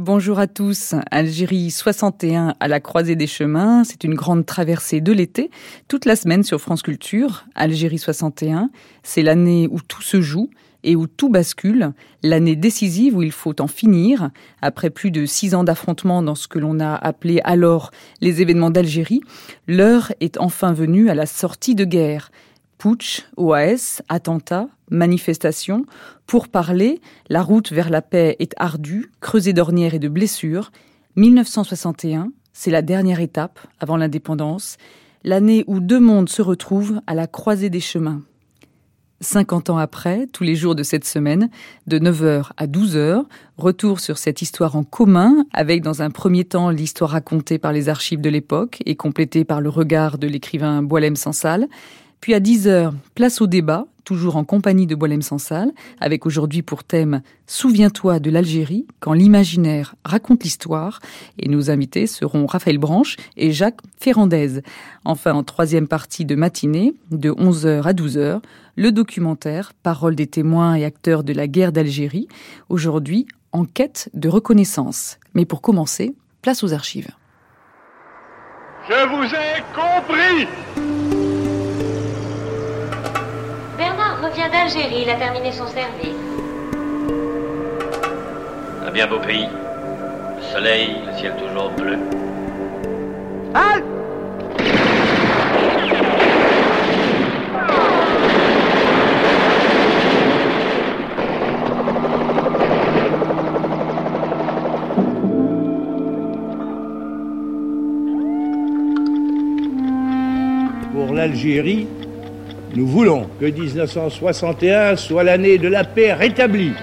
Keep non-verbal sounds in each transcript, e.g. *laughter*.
Bonjour à tous. Algérie 61 à la croisée des chemins. C'est une grande traversée de l'été, toute la semaine sur France Culture. Algérie 61, c'est l'année où tout se joue et où tout bascule, l'année décisive où il faut en finir, après plus de six ans d'affrontements dans ce que l'on a appelé alors les événements d'Algérie, l'heure est enfin venue à la sortie de guerre. Putsch, OAS, attentats, manifestations, pour parler, la route vers la paix est ardue, creusée d'ornières et de blessures. 1961, c'est la dernière étape avant l'indépendance, l'année où deux mondes se retrouvent à la croisée des chemins. 50 ans après, tous les jours de cette semaine, de 9h à 12h, retour sur cette histoire en commun, avec dans un premier temps l'histoire racontée par les archives de l'époque et complétée par le regard de l'écrivain Boilem Sansal, puis à 10h, place au débat, toujours en compagnie de Boilem Sansal, avec aujourd'hui pour thème Souviens-toi de l'Algérie, quand l'imaginaire raconte l'histoire. Et nos invités seront Raphaël Branche et Jacques Ferrandez. Enfin, en troisième partie de matinée, de 11h à 12h, le documentaire Paroles des témoins et acteurs de la guerre d'Algérie. Aujourd'hui, en quête de reconnaissance. Mais pour commencer, place aux archives. Je vous ai compris revient d'Algérie, il a terminé son service. Un bien beau pays. Le soleil, le ciel toujours bleu. Halt Pour l'Algérie, nous voulons que 1961 soit l'année de la paix rétablie.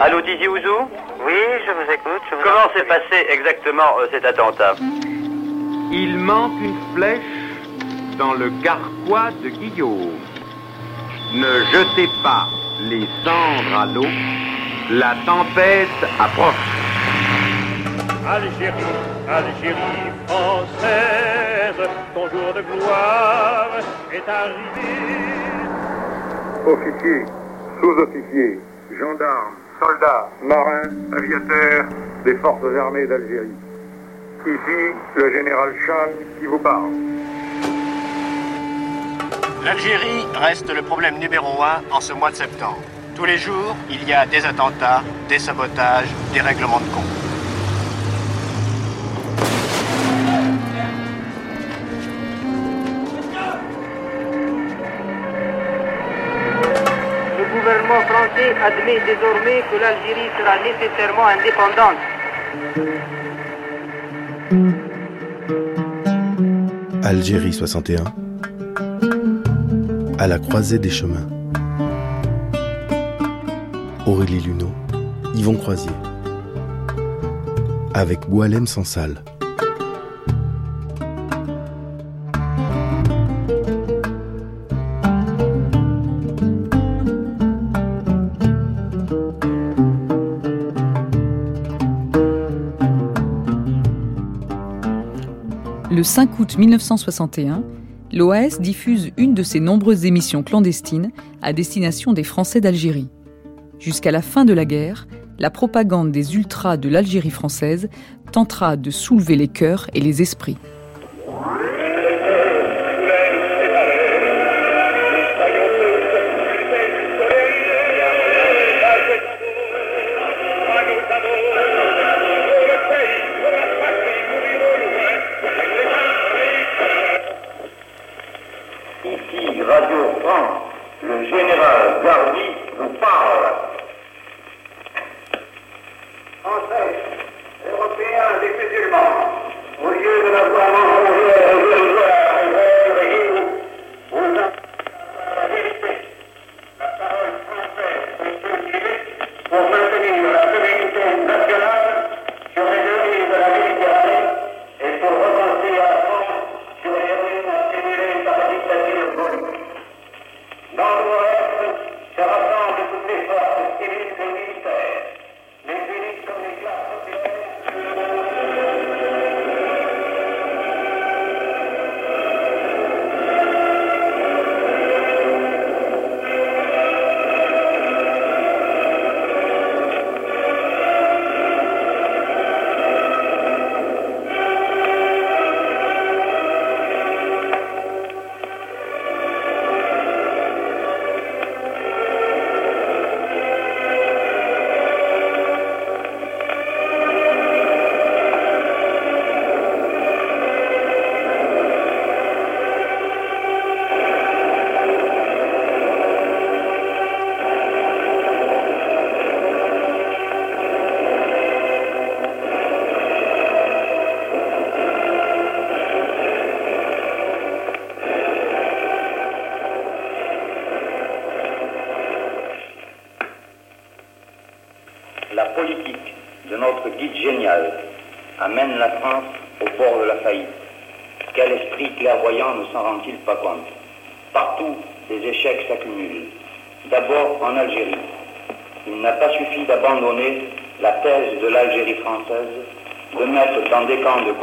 Allô Didier Ouzou Oui, je vous écoute. je vous Comment s'est passé exactement euh, cet attentat Il manque une flèche dans le carquois de Guillaume. Ne jetez pas les cendres à l'eau, la tempête approche. Algérie, Algérie française, ton jour de gloire est arrivé. officiers, sous-officiers, gendarmes, soldats, marins, aviateurs des forces armées d'Algérie. Ici, le général Chan qui vous parle. L'Algérie reste le problème numéro un en ce mois de septembre. Tous les jours, il y a des attentats, des sabotages, des règlements de compte. Admet désormais que l'Algérie sera nécessairement indépendante. Algérie 61 À la croisée des chemins. Aurélie Luneau, Yvon Croisier. Avec Boilem Sansal 5 août 1961, l'OAS diffuse une de ses nombreuses émissions clandestines à destination des Français d'Algérie. Jusqu'à la fin de la guerre, la propagande des ultras de l'Algérie française tentera de soulever les cœurs et les esprits.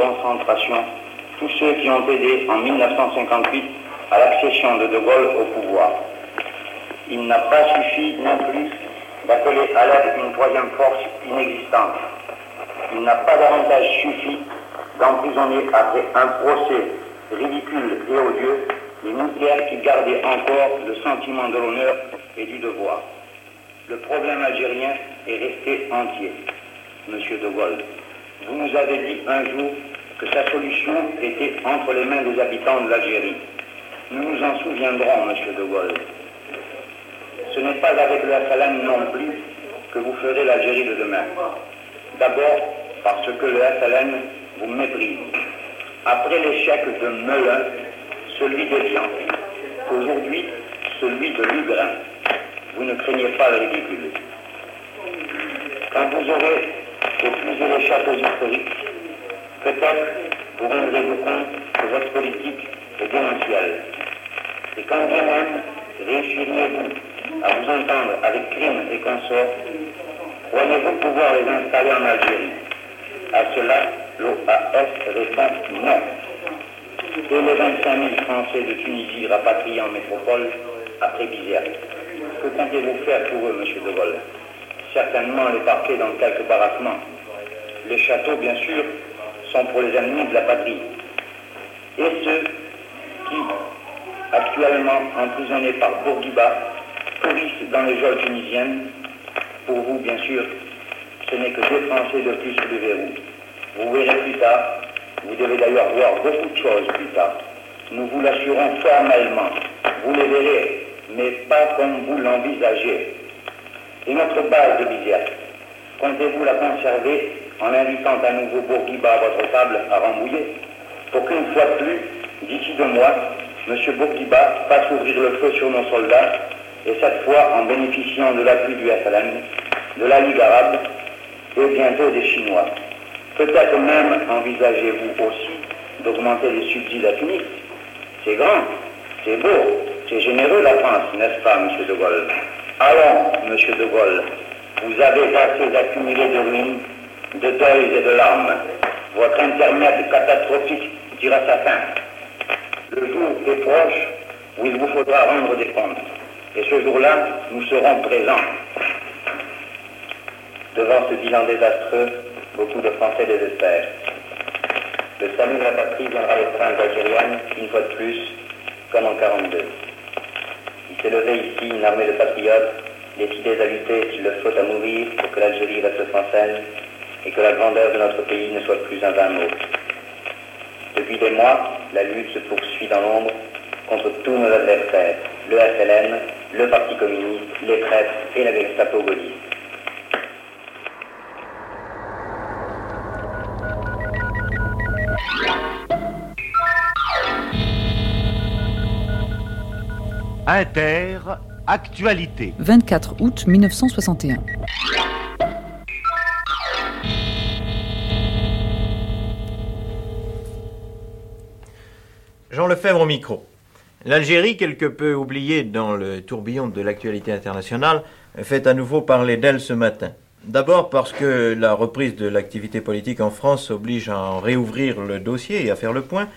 Concentration tous ceux qui ont aidé en 1958 à l'accession de De Gaulle au pouvoir. Il n'a pas suffi non plus d'appeler à l'aide une troisième force inexistante. Il n'a pas davantage suffi d'emprisonner après un procès ridicule et odieux les militaires qui gardaient encore le sentiment de l'honneur et du devoir. Le problème algérien est resté entier. Monsieur de Gaulle, vous nous avez dit un jour que sa solution était entre les mains des habitants de l'Algérie. Nous nous en souviendrons, Monsieur de Gaulle. Ce n'est pas avec le FLN non plus que vous ferez l'Algérie de demain. D'abord parce que le FLN vous méprise. Après l'échec de Melun, celui d'Evian, aujourd'hui celui de Lugrin, vous ne craignez pas le ridicule. Quand vous aurez épuisé les châteaux historiques, peut-être vous rendrez-vous compte que votre politique est démentielle. Et quand bien même réussiriez-vous à vous entendre avec crime et consorts, croyez-vous pouvoir les installer en Algérie? À cela, l'OAS répond non. Et les 25 000 Français de Tunisie rapatriés en métropole après Bizerte. Que comptez-vous faire pour eux, Monsieur De Gaulle? Certainement les parquer dans quelques baraquements. Les châteaux, bien sûr, sont pour les ennemis de la patrie. Et ceux qui, actuellement emprisonnés par Bourguiba, pourrissent dans les geôles tunisiennes, pour vous, bien sûr, ce n'est que deux Français de plus sous le verrou. Vous verrez plus tard, vous devez d'ailleurs voir beaucoup de choses plus tard. Nous vous l'assurons formellement. Vous les verrez, mais pas comme vous l'envisagez. Et notre base de Bizerte, comptez-vous la conserver en invitant à nouveau Bourguiba à votre table à Rambouillet pour qu'une fois de plus, d'ici deux mois, M. Bourguiba fasse ouvrir le feu sur nos soldats et cette fois en bénéficiant de l'appui du FLN, de la Ligue arabe et bientôt des Chinois. Peut-être même envisagez-vous aussi d'augmenter les subsides à Tunis. C'est grand, c'est beau, c'est généreux la France, n'est-ce pas, M. De Gaulle? Allons, M. De Gaulle, vous avez assez accumulé de ruines, de deuils et de larmes. Votre intermède catastrophique tira sa fin. Le jour est proche où il vous faudra rendre des comptes. Et ce jour-là, nous serons présents. Devant ce bilan désastreux, beaucoup de Français désespèrent. Le salut de la patrie viendra les princes algériennes, une fois de plus, comme en 42. Il s'est levé ici une armée de patriotes, décidés à lutter s'il le faut à mourir pour que l'Algérie reste française et que la grandeur de notre pays ne soit plus un vain mot. Depuis des mois, la lutte se poursuit dans l'ombre contre tous nos adversaires, le FLN, le Parti communiste, les traîtres et la Gestapo gaulliste. Inter, actualité. 24 août 1961. Jean Lefebvre au micro. L'Algérie, quelque peu oubliée dans le tourbillon de l'actualité internationale, fait à nouveau parler d'elle ce matin. D'abord parce que la reprise de l'activité politique en France oblige à en réouvrir le dossier et à faire le point.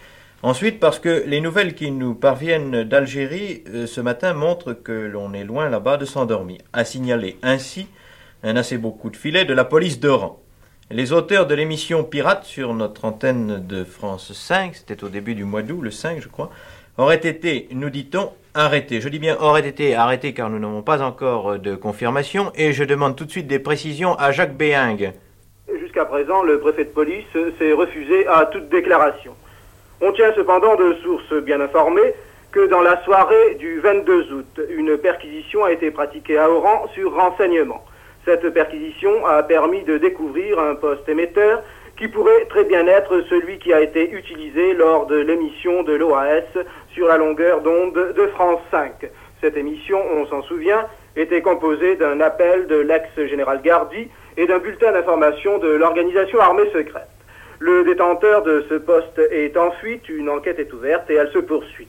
Ensuite parce que les nouvelles qui nous parviennent d'Algérie euh, ce matin montrent que l'on est loin là-bas de s'endormir. A signalé ainsi un assez beau coup de filet de la police d'Oran. Les auteurs de l'émission Pirate sur notre antenne de France 5, c'était au début du mois d'août, le 5 je crois, auraient été, nous dit-on, arrêtés. Je dis bien auraient été arrêtés car nous n'avons pas encore de confirmation et je demande tout de suite des précisions à Jacques Béing. Jusqu'à présent, le préfet de police s'est refusé à toute déclaration. On tient cependant de sources bien informées que dans la soirée du 22 août, une perquisition a été pratiquée à Oran sur renseignement. Cette perquisition a permis de découvrir un poste émetteur qui pourrait très bien être celui qui a été utilisé lors de l'émission de l'OAS sur la longueur d'onde de France 5. Cette émission, on s'en souvient, était composée d'un appel de l'ex-général Gardi et d'un bulletin d'information de l'organisation armée secrète. Le détenteur de ce poste est en fuite, une enquête est ouverte et elle se poursuit.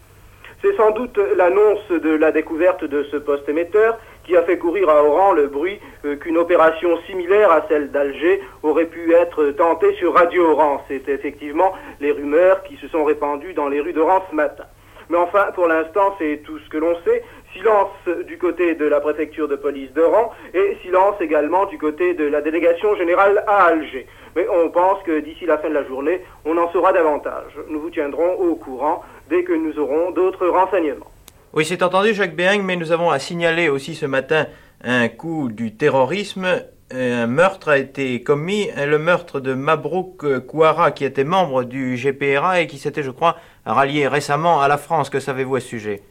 C'est sans doute l'annonce de la découverte de ce poste émetteur qui a fait courir à Oran le bruit euh, qu'une opération similaire à celle d'Alger aurait pu être tentée sur Radio Oran. C'est effectivement les rumeurs qui se sont répandues dans les rues d'Oran ce matin. Mais enfin, pour l'instant, c'est tout ce que l'on sait. Silence du côté de la préfecture de police d'Oran et silence également du côté de la délégation générale à Alger. Mais on pense que d'ici la fin de la journée, on en saura davantage. Nous vous tiendrons au courant dès que nous aurons d'autres renseignements. Oui, c'est entendu, Jacques Béing, mais nous avons à signaler aussi ce matin un coup du terrorisme. Un meurtre a été commis, le meurtre de Mabrouk Kouara, qui était membre du GPRA et qui s'était, je crois, rallié récemment à la France. Que savez-vous à ce sujet?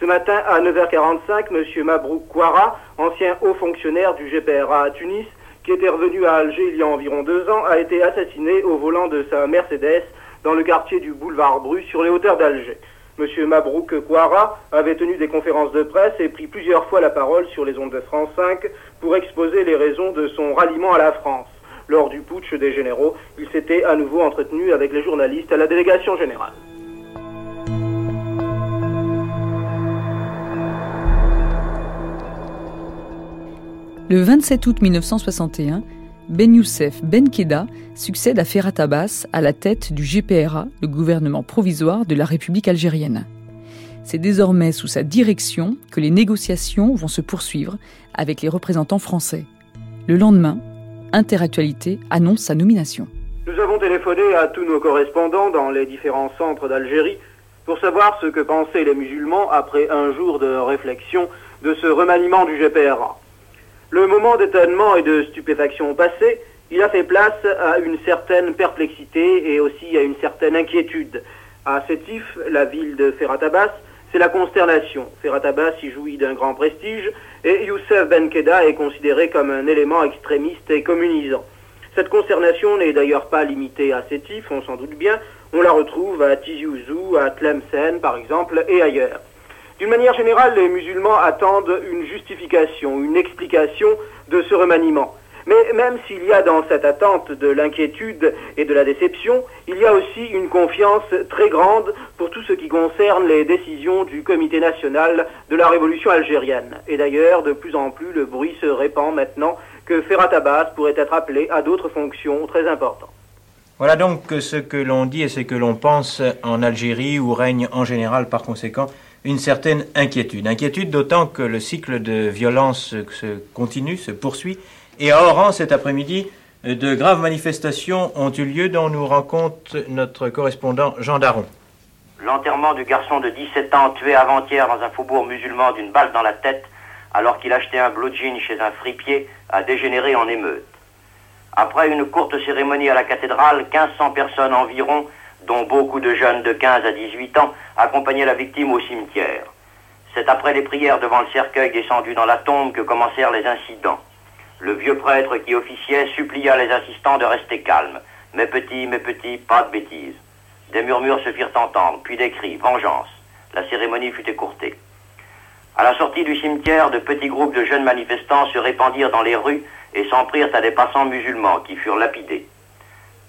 Ce matin, à 9h45, M. Mabrouk Kouara, ancien haut fonctionnaire du GPRA à Tunis, qui était revenu à Alger il y a environ deux ans, a été assassiné au volant de sa Mercedes dans le quartier du boulevard Bru, sur les hauteurs d'Alger. M. Mabrouk Kouara avait tenu des conférences de presse et pris plusieurs fois la parole sur les ondes de France 5 pour exposer les raisons de son ralliement à la France. Lors du putsch des généraux, il s'était à nouveau entretenu avec les journalistes à la délégation générale. Le 27 août 1961, Ben Youssef Ben Keda succède à Ferhat Abbas à la tête du GPRA, le gouvernement provisoire de la République algérienne. C'est désormais sous sa direction que les négociations vont se poursuivre avec les représentants français. Le lendemain, Interactualité annonce sa nomination. Nous avons téléphoné à tous nos correspondants dans les différents centres d'Algérie pour savoir ce que pensaient les musulmans après un jour de réflexion de ce remaniement du GPRA. Le moment d'étonnement et de stupéfaction passé, il a fait place à une certaine perplexité et aussi à une certaine inquiétude. À Sétif, la ville de Ferhat Abbas, c'est la consternation. Ferhat Abbas y jouit d'un grand prestige et Youssef Ben Keda est considéré comme un élément extrémiste et communisant. Cette consternation n'est d'ailleurs pas limitée à Sétif, on s'en doute bien. On la retrouve à Tizi Ouzou, à Tlemcen par exemple et ailleurs. D'une manière générale, les musulmans attendent une justification, une explication de ce remaniement. Mais même s'il y a dans cette attente de l'inquiétude et de la déception, il y a aussi une confiance très grande pour tout ce qui concerne les décisions du Comité national de la révolution algérienne. Et d'ailleurs, de plus en plus, le bruit se répand maintenant que Ferhat Abbas pourrait être appelé à d'autres fonctions très importantes. Voilà donc ce que l'on dit et ce que l'on pense en Algérie, où règne en général par conséquent une certaine inquiétude. Inquiétude d'autant que le cycle de violence se continue, se poursuit. Et à Oran, cet après-midi, de graves manifestations ont eu lieu dont nous rend compte notre correspondant Jean Daron. L'enterrement du garçon de 17 ans tué avant-hier dans un faubourg musulman d'une balle dans la tête alors qu'il achetait un blue jean chez un fripier a dégénéré en émeute. Après une courte cérémonie à la cathédrale, 1500 personnes environ dont beaucoup de jeunes de 15 à 18 ans accompagnaient la victime au cimetière. C'est après les prières devant le cercueil descendu dans la tombe que commencèrent les incidents. Le vieux prêtre qui officiait supplia les assistants de rester calmes. Mes petits, mes petits, pas de bêtises. Des murmures se firent entendre, puis des cris, vengeance. La cérémonie fut écourtée. À la sortie du cimetière, de petits groupes de jeunes manifestants se répandirent dans les rues et s'en prirent à des passants musulmans qui furent lapidés.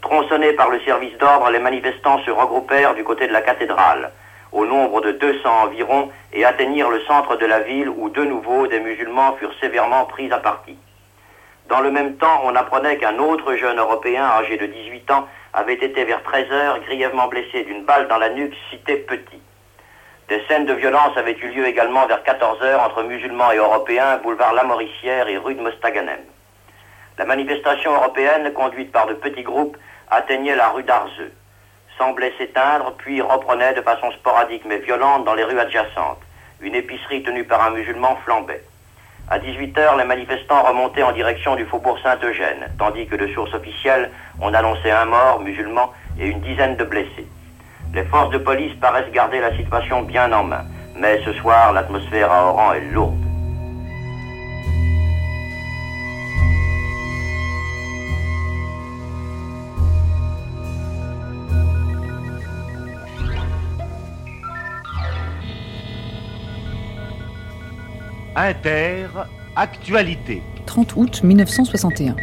Tronçonnés par le service d'ordre, les manifestants se regroupèrent du côté de la cathédrale, au nombre de 200 environ, et atteignirent le centre de la ville où de nouveau des musulmans furent sévèrement pris à partie. Dans le même temps, on apprenait qu'un autre jeune Européen âgé de 18 ans avait été vers 13 heures grièvement blessé d'une balle dans la nuque cité Petit. Des scènes de violence avaient eu lieu également vers 14 heures entre musulmans et européens, boulevard Lamoricière et rue de Mostaganem. La manifestation européenne, conduite par de petits groupes, atteignait la rue d'Arzeux, semblait s'éteindre, puis reprenait de façon sporadique mais violente dans les rues adjacentes. Une épicerie tenue par un musulman flambait. À 18h, les manifestants remontaient en direction du faubourg Saint-Eugène, tandis que de sources officielles, on annonçait un mort musulman et une dizaine de blessés. Les forces de police paraissent garder la situation bien en main, mais ce soir, l'atmosphère à Oran est lourde. Inter, actualité. 30 août 1961.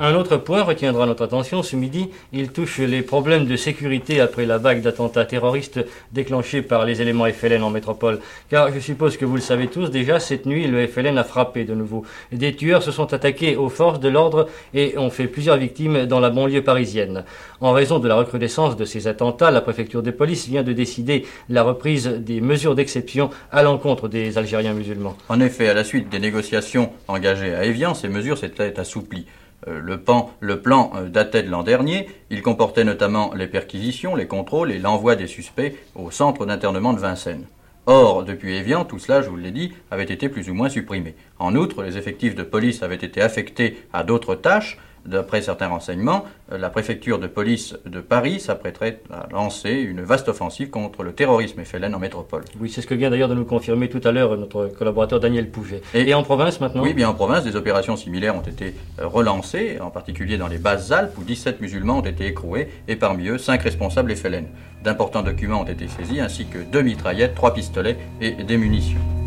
Un autre point retiendra notre attention ce midi. Il touche les problèmes de sécurité après la vague d'attentats terroristes déclenchés par les éléments FLN en métropole. Car je suppose que vous le savez tous déjà, cette nuit, le FLN a frappé de nouveau. Des tueurs se sont attaqués aux forces de l'ordre et ont fait plusieurs victimes dans la banlieue parisienne. En raison de la recrudescence de ces attentats, la préfecture de police vient de décider la reprise des mesures d'exception à l'encontre des Algériens musulmans. En effet, à la suite des négociations engagées à Évian, ces mesures s'étaient assouplies. Euh, le, plan euh, datait de l'an dernier. Il comportait notamment les perquisitions, les contrôles et l'envoi des suspects au centre d'internement de Vincennes. Or, depuis Évian, tout cela, je vous l'ai dit, avait été plus ou moins supprimé. En outre, les effectifs de police avaient été affectés à d'autres tâches, D'après certains renseignements, euh, la préfecture de police de Paris s'apprêterait à lancer une vaste offensive contre le terrorisme FLN en métropole. Oui, c'est ce que vient d'ailleurs de nous confirmer tout à l'heure notre collaborateur Daniel Pouget. Et, en province maintenant Oui, bien en province, des opérations similaires ont été euh, relancées, en particulier dans les basses Alpes où 17 musulmans ont été écroués et parmi eux 5 responsables FLN. D'importants documents ont été saisis ainsi que deux mitraillettes, trois pistolets et des munitions.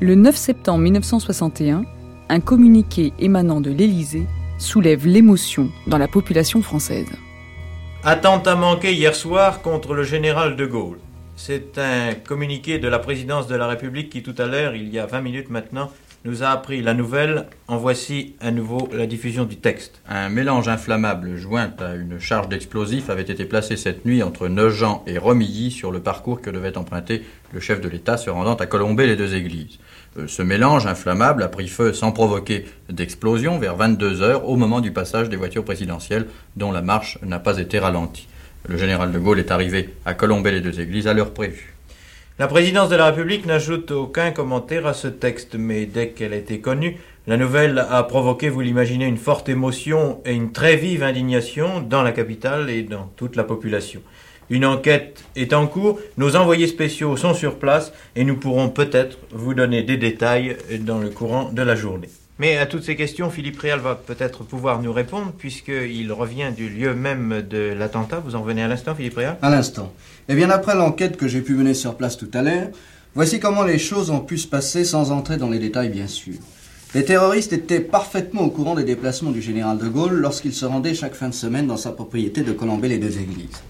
Le 9 septembre 1961, un communiqué émanant de l'Élysée soulève l'émotion dans la population française. Attentat manqué hier soir contre le général de Gaulle. C'est un communiqué de la présidence de la République qui tout à l'heure, il y a 20 minutes maintenant, nous a appris la nouvelle. En voici à nouveau la diffusion du texte. Un mélange inflammable joint à une charge d'explosifs avait été placé cette nuit entre Nogent et Romilly sur le parcours que devait emprunter le chef de l'État se rendant à Colombey les deux églises. Euh, ce mélange inflammable a pris feu sans provoquer d'explosion vers 22 heures au moment du passage des voitures présidentielles dont la marche n'a pas été ralentie. Le général de Gaulle est arrivé à Colombey les deux églises à l'heure prévue. La présidence de la République n'ajoute aucun commentaire à ce texte, mais dès qu'elle a été connue, la nouvelle a provoqué, vous l'imaginez, une forte émotion et une très vive indignation dans la capitale et dans toute la population. Une enquête est en cours, nos envoyés spéciaux sont sur place et nous pourrons peut-être vous donner des détails dans le courant de la journée. Mais à toutes ces questions, Philippe Réal va peut-être pouvoir nous répondre puisqu'il revient du lieu même de l'attentat. Vous en venez à l'instant, Philippe Réal? À l'instant. Et bien après l'enquête que j'ai pu mener sur place tout à l'heure, voici comment les choses ont pu se passer sans entrer dans les détails bien sûr. Les terroristes étaient parfaitement au courant des déplacements du général de Gaulle lorsqu'il se rendait chaque fin de semaine dans sa propriété de Colombey les deux églises.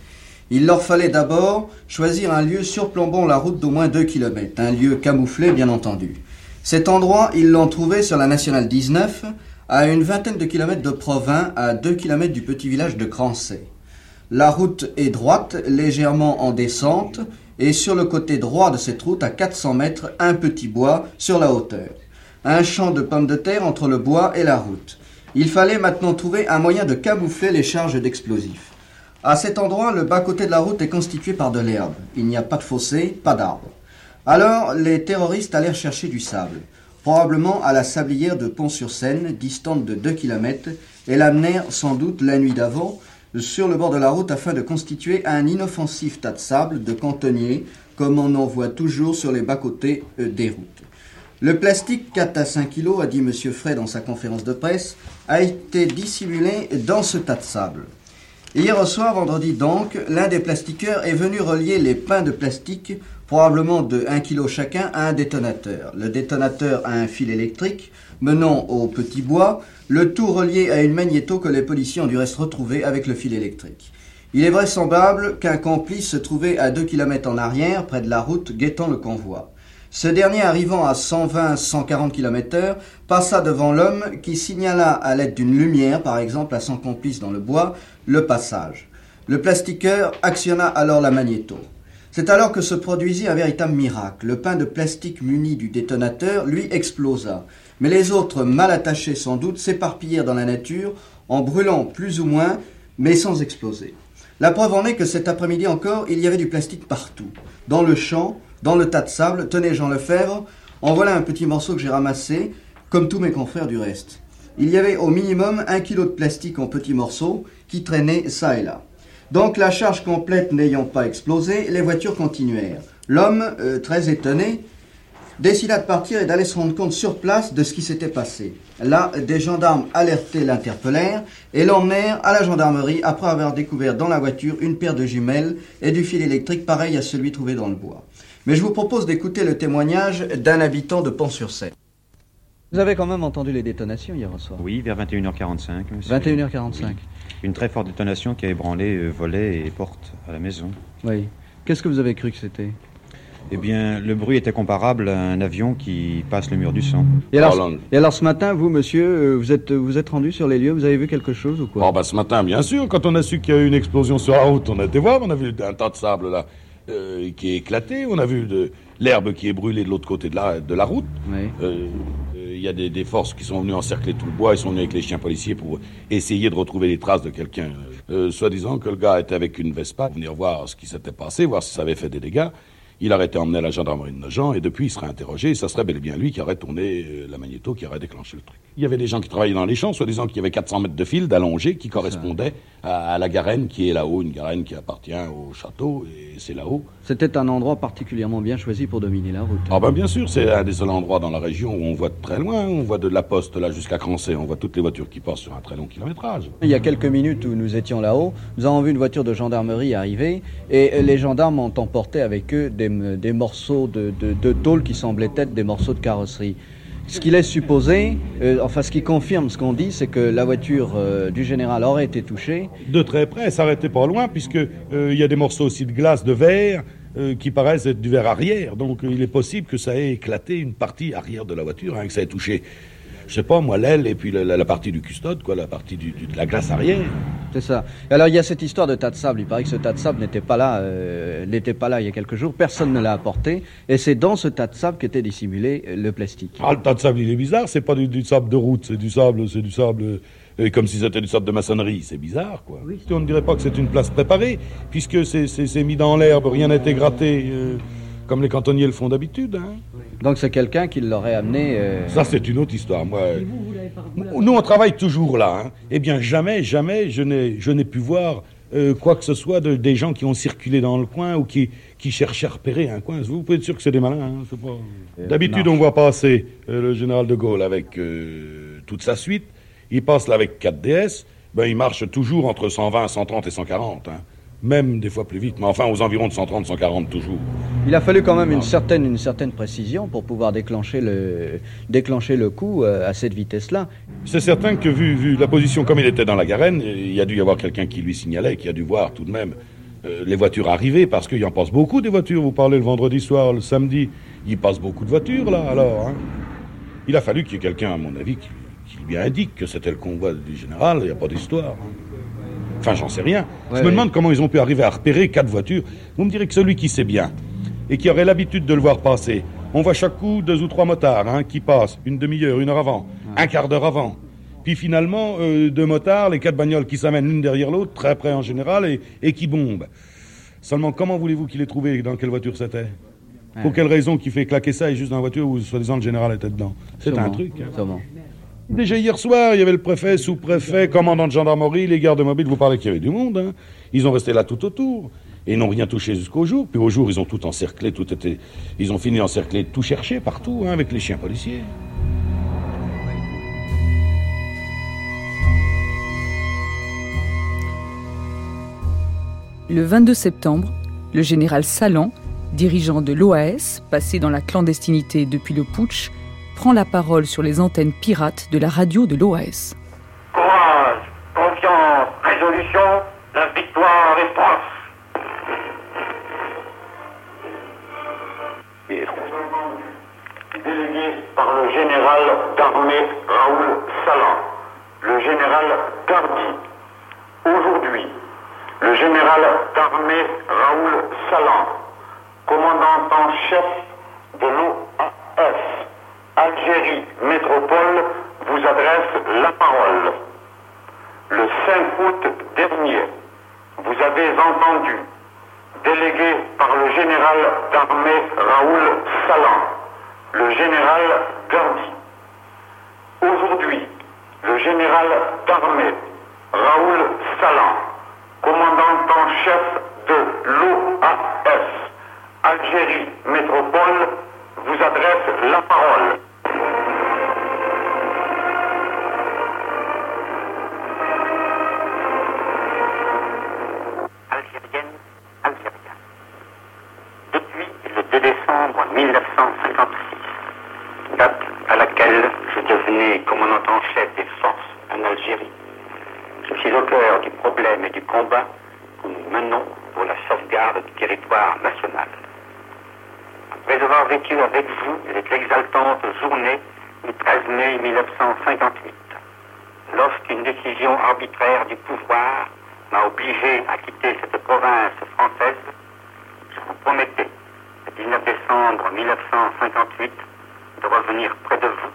Il leur fallait d'abord choisir un lieu surplombant la route d'au moins 2 km, un lieu camouflé bien entendu. Cet endroit, ils l'ont trouvé sur la nationale 19, à une vingtaine de kilomètres de Provins, à 2 km du petit village de Crancey. La route est droite, légèrement en descente, et sur le côté droit de cette route, à 400 mètres, un petit bois sur la hauteur. Un champ de pommes de terre entre le bois et la route. Il fallait maintenant trouver un moyen de camoufler les charges d'explosifs. À cet endroit, le bas-côté de la route est constitué par de l'herbe. Il n'y a pas de fossé, pas d'arbres. Alors, les terroristes allèrent chercher du sable, probablement à la sablière de Pont-sur-Seine, distante de 2 km, et l'amenèrent sans doute la nuit d'avant sur le bord de la route afin de constituer un inoffensif tas de sable, de cantonnier, comme on en voit toujours sur les bas-côtés euh, des routes. Le plastique 4 à 5 kg, a dit M. Frey dans sa conférence de presse, a été dissimulé dans ce tas de sable. Hier au soir, vendredi donc, l'un des plastiqueurs est venu relier les pains de plastique, probablement de 1 kg chacun, à un détonateur. Le détonateur a un fil électrique menant au petit bois, le tout relié à une magnéto que les policiers ont du reste retrouvé avec le fil électrique. Il est vraisemblable qu'un complice se trouvait à 2 km en arrière, près de la route, guettant le convoi. Ce dernier, arrivant à 120-140 km/h, passa devant l'homme qui signala à l'aide d'une lumière, par exemple à son complice dans le bois, le passage. Le plastiqueur actionna alors la magnéto. C'est alors que se produisit un véritable miracle. Le pain de plastique muni du détonateur, lui, explosa. Mais les autres, mal attachés sans doute, s'éparpillèrent dans la nature en brûlant plus ou moins, mais sans exploser. La preuve en est que cet après-midi encore, il y avait du plastique partout. Dans le champ, dans le tas de sable, tenez Jean Lefebvre, en voilà un petit morceau que j'ai ramassé, comme tous mes confrères du reste. Il y avait au minimum un kilo de plastique en petits morceaux qui traînaient ça et là. Donc la charge complète n'ayant pas explosé, les voitures continuèrent. L'homme, euh, très étonné, décida de partir et d'aller se rendre compte sur place de ce qui s'était passé. Là, des gendarmes alertés l'interpellèrent et l'emmenèrent à la gendarmerie après avoir découvert dans la voiture une paire de jumelles et du fil électrique pareil à celui trouvé dans le bois. Mais je vous propose d'écouter le témoignage d'un habitant de Pont-sur-Seine. Vous avez quand même entendu les détonations hier soir Oui, vers 21h45. 21h45. Une très forte détonation qui a ébranlé euh, volets et portes à la maison. Oui. Qu'est-ce que vous avez cru que c'était? Eh bien, le bruit était comparable à un avion qui passe le mur du sang. et alors, et alors ce matin, vous, monsieur, euh, vous êtes, vous êtes rendu sur les lieux, vous avez vu quelque chose ou quoi? Oh, bah ce matin, bien sûr, quand on a su qu'il y a eu une explosion sur la route, on a été voir, on a vu un tas de sable là euh, qui est éclaté, on a vu de l'herbe qui est brûlée de l'autre côté de la, de la route. Oui. Euh, il y a des, des forces qui sont venues encercler tout le bois, ils sont venus avec les chiens policiers pour essayer de retrouver les traces de quelqu'un. Euh, Soi-disant que le gars était avec une Vespa, venir voir ce qui s'était passé, voir si ça avait fait des dégâts. Il aurait été emmené à la gendarmerie de Nogent et depuis il serait interrogé et ça serait bel et bien lui qui aurait tourné euh, la magnéto qui aurait déclenché le truc. Il y avait des gens qui travaillaient dans les champs, soi-disant qu'il y avait 400 mètres de fil d'allongé qui correspondait à, à la garenne qui est là-haut, une garenne qui appartient au château et c'est là-haut. C'était un endroit particulièrement bien choisi pour dominer la route. Ah ben bien sûr, c'est un des seuls endroits dans la région où on voit de très loin, on voit de la poste là jusqu'à Crancé, on voit toutes les voitures qui passent sur un très long kilométrage. Il y a quelques minutes où nous étions là-haut, nous avons vu une voiture de gendarmerie arriver et les gendarmes ont emporté avec eux des, des morceaux de, de, de tôle qui semblaient être des morceaux de carrosserie. Ce qui laisse supposer, euh, enfin ce qui confirme ce qu'on dit, c'est que la voiture euh, du général aurait été touchée. De très près, elle s'arrêtait pas loin, puisque euh, il y a des morceaux aussi de glace, de verre, euh, qui paraissent être du verre arrière. Donc il est possible que ça ait éclaté une partie arrière de la voiture, hein, que ça ait touché, je sais pas moi, l'aile et puis la, la- la partie du custode, quoi, la partie du- du- de la glace arrière. C'est ça. Alors il y a cette histoire de tas de sable. Il paraît que ce tas de sable n'était pas là, euh, n'était pas là il y a quelques jours. Personne ne l'a apporté. Et c'est dans ce tas de sable qu'était dissimulé euh, le plastique. Ah, le tas de sable, il est bizarre, c'est pas du, du sable de route, c'est du sable, c'est du sable comme si c'était du sable de maçonnerie. C'est bizarre, quoi. On ne dirait pas que c'est une place préparée, puisque c'est- mis dans l'herbe, rien n'a été gratté, euh, comme les cantonniers le font d'habitude. Hein. Donc c'est quelqu'un qui l'aurait amené. euh, Ça, c'est une autre histoire. Moi, nous, on travaille toujours là. Hein. Eh bien, jamais, jamais, je n'ai, je n'ai pu voir euh, quoi que ce soit de, des gens qui ont circulé dans le coin ou qui, qui cherchaient à repérer un coin. Vous pouvez être sûr que c'est des malins. Hein, pas... D'habitude, on voit passer euh, le général de Gaulle avec euh, toute sa suite. Il passe là avec 4 DS. Ben, il marche toujours entre 120, 130 et 140. Hein. Même des fois plus vite, mais enfin aux environs de 130, 140 toujours. Il a fallu quand même une certaine, une certaine précision pour pouvoir déclencher le, déclencher le coup euh, à cette vitesse-là. C'est certain que vu, vu la position comme il était dans la garenne, il y a dû y avoir quelqu'un qui lui signalait, qui a dû voir tout de même euh, les voitures arriver, parce qu'il y en passe beaucoup des voitures. Vous parlez le vendredi soir, le samedi, il passe beaucoup de voitures là, alors. hein. Il a fallu qu'il y ait quelqu'un, à mon avis, qui, qui lui indique que c'était le convoi du général, il n'y a pas d'histoire. Enfin, j'en sais rien. Ouais, Je me demande comment ils ont pu arriver à repérer quatre voitures. Vous me direz que celui qui sait bien et qui aurait l'habitude de le voir passer, on voit chaque coup deux ou trois motards hein, qui passent une demi-heure, une heure avant, un quart d'heure avant. Puis finalement, euh, deux motards, les quatre bagnoles qui s'amènent l'une derrière l'autre, très près en général, et, et qui bombent. Seulement, comment voulez-vous qu'il ait trouvé dans quelle voiture c'était? Pour quelle raison qu'il fait claquer ça et juste dans la voiture où soi-disant le général était dedans? C'est un truc. hein. Déjà hier soir, il y avait le préfet, sous-préfet, commandant de gendarmerie, les gardes mobiles, vous parlez qu'il y avait du monde. Hein. Ils ont resté là tout autour. Et n'ont rien touché jusqu'au jour. Puis au jour, ils ont tout encerclé, tout était... Ils ont fini d'encercler, tout chercher partout, hein, avec les chiens policiers. Le 22 septembre, le général Salan, dirigeant de l'OAS, passé dans la clandestinité depuis le putsch, prend la parole sur les antennes pirates de la radio de l'OAS. Courage, confiance, résolution, la victoire est proche. délégué par le général d'armée Raoul Salan, le général Dardy. Aujourd'hui, le général d'armée Raoul Salan, commandant en chef de l'OAS, Algérie Métropole, vous adresse la parole. Le 5 août dernier, vous avez entendu, délégué par le général d'armée Raoul Salan, le général Gardi. Aujourd'hui, le général d'armée Raoul Salan, commandant en chef de l'OAS, Algérie Métropole, vous adresse la parole. Algérienne, Algérien. Depuis le 2 décembre 1956, date à laquelle je devenais commandant en chef des forces en Algérie, je suis au cœur du problème et du combat que nous menons pour la sauvegarde du territoire national. Après avoir vécu avec vous les exaltantes journées du 13 mai 1958, lorsqu'une décision arbitraire du pouvoir m'a obligé à quitter cette province française, je vous promettais, le 19 décembre 1958, de revenir près de vous,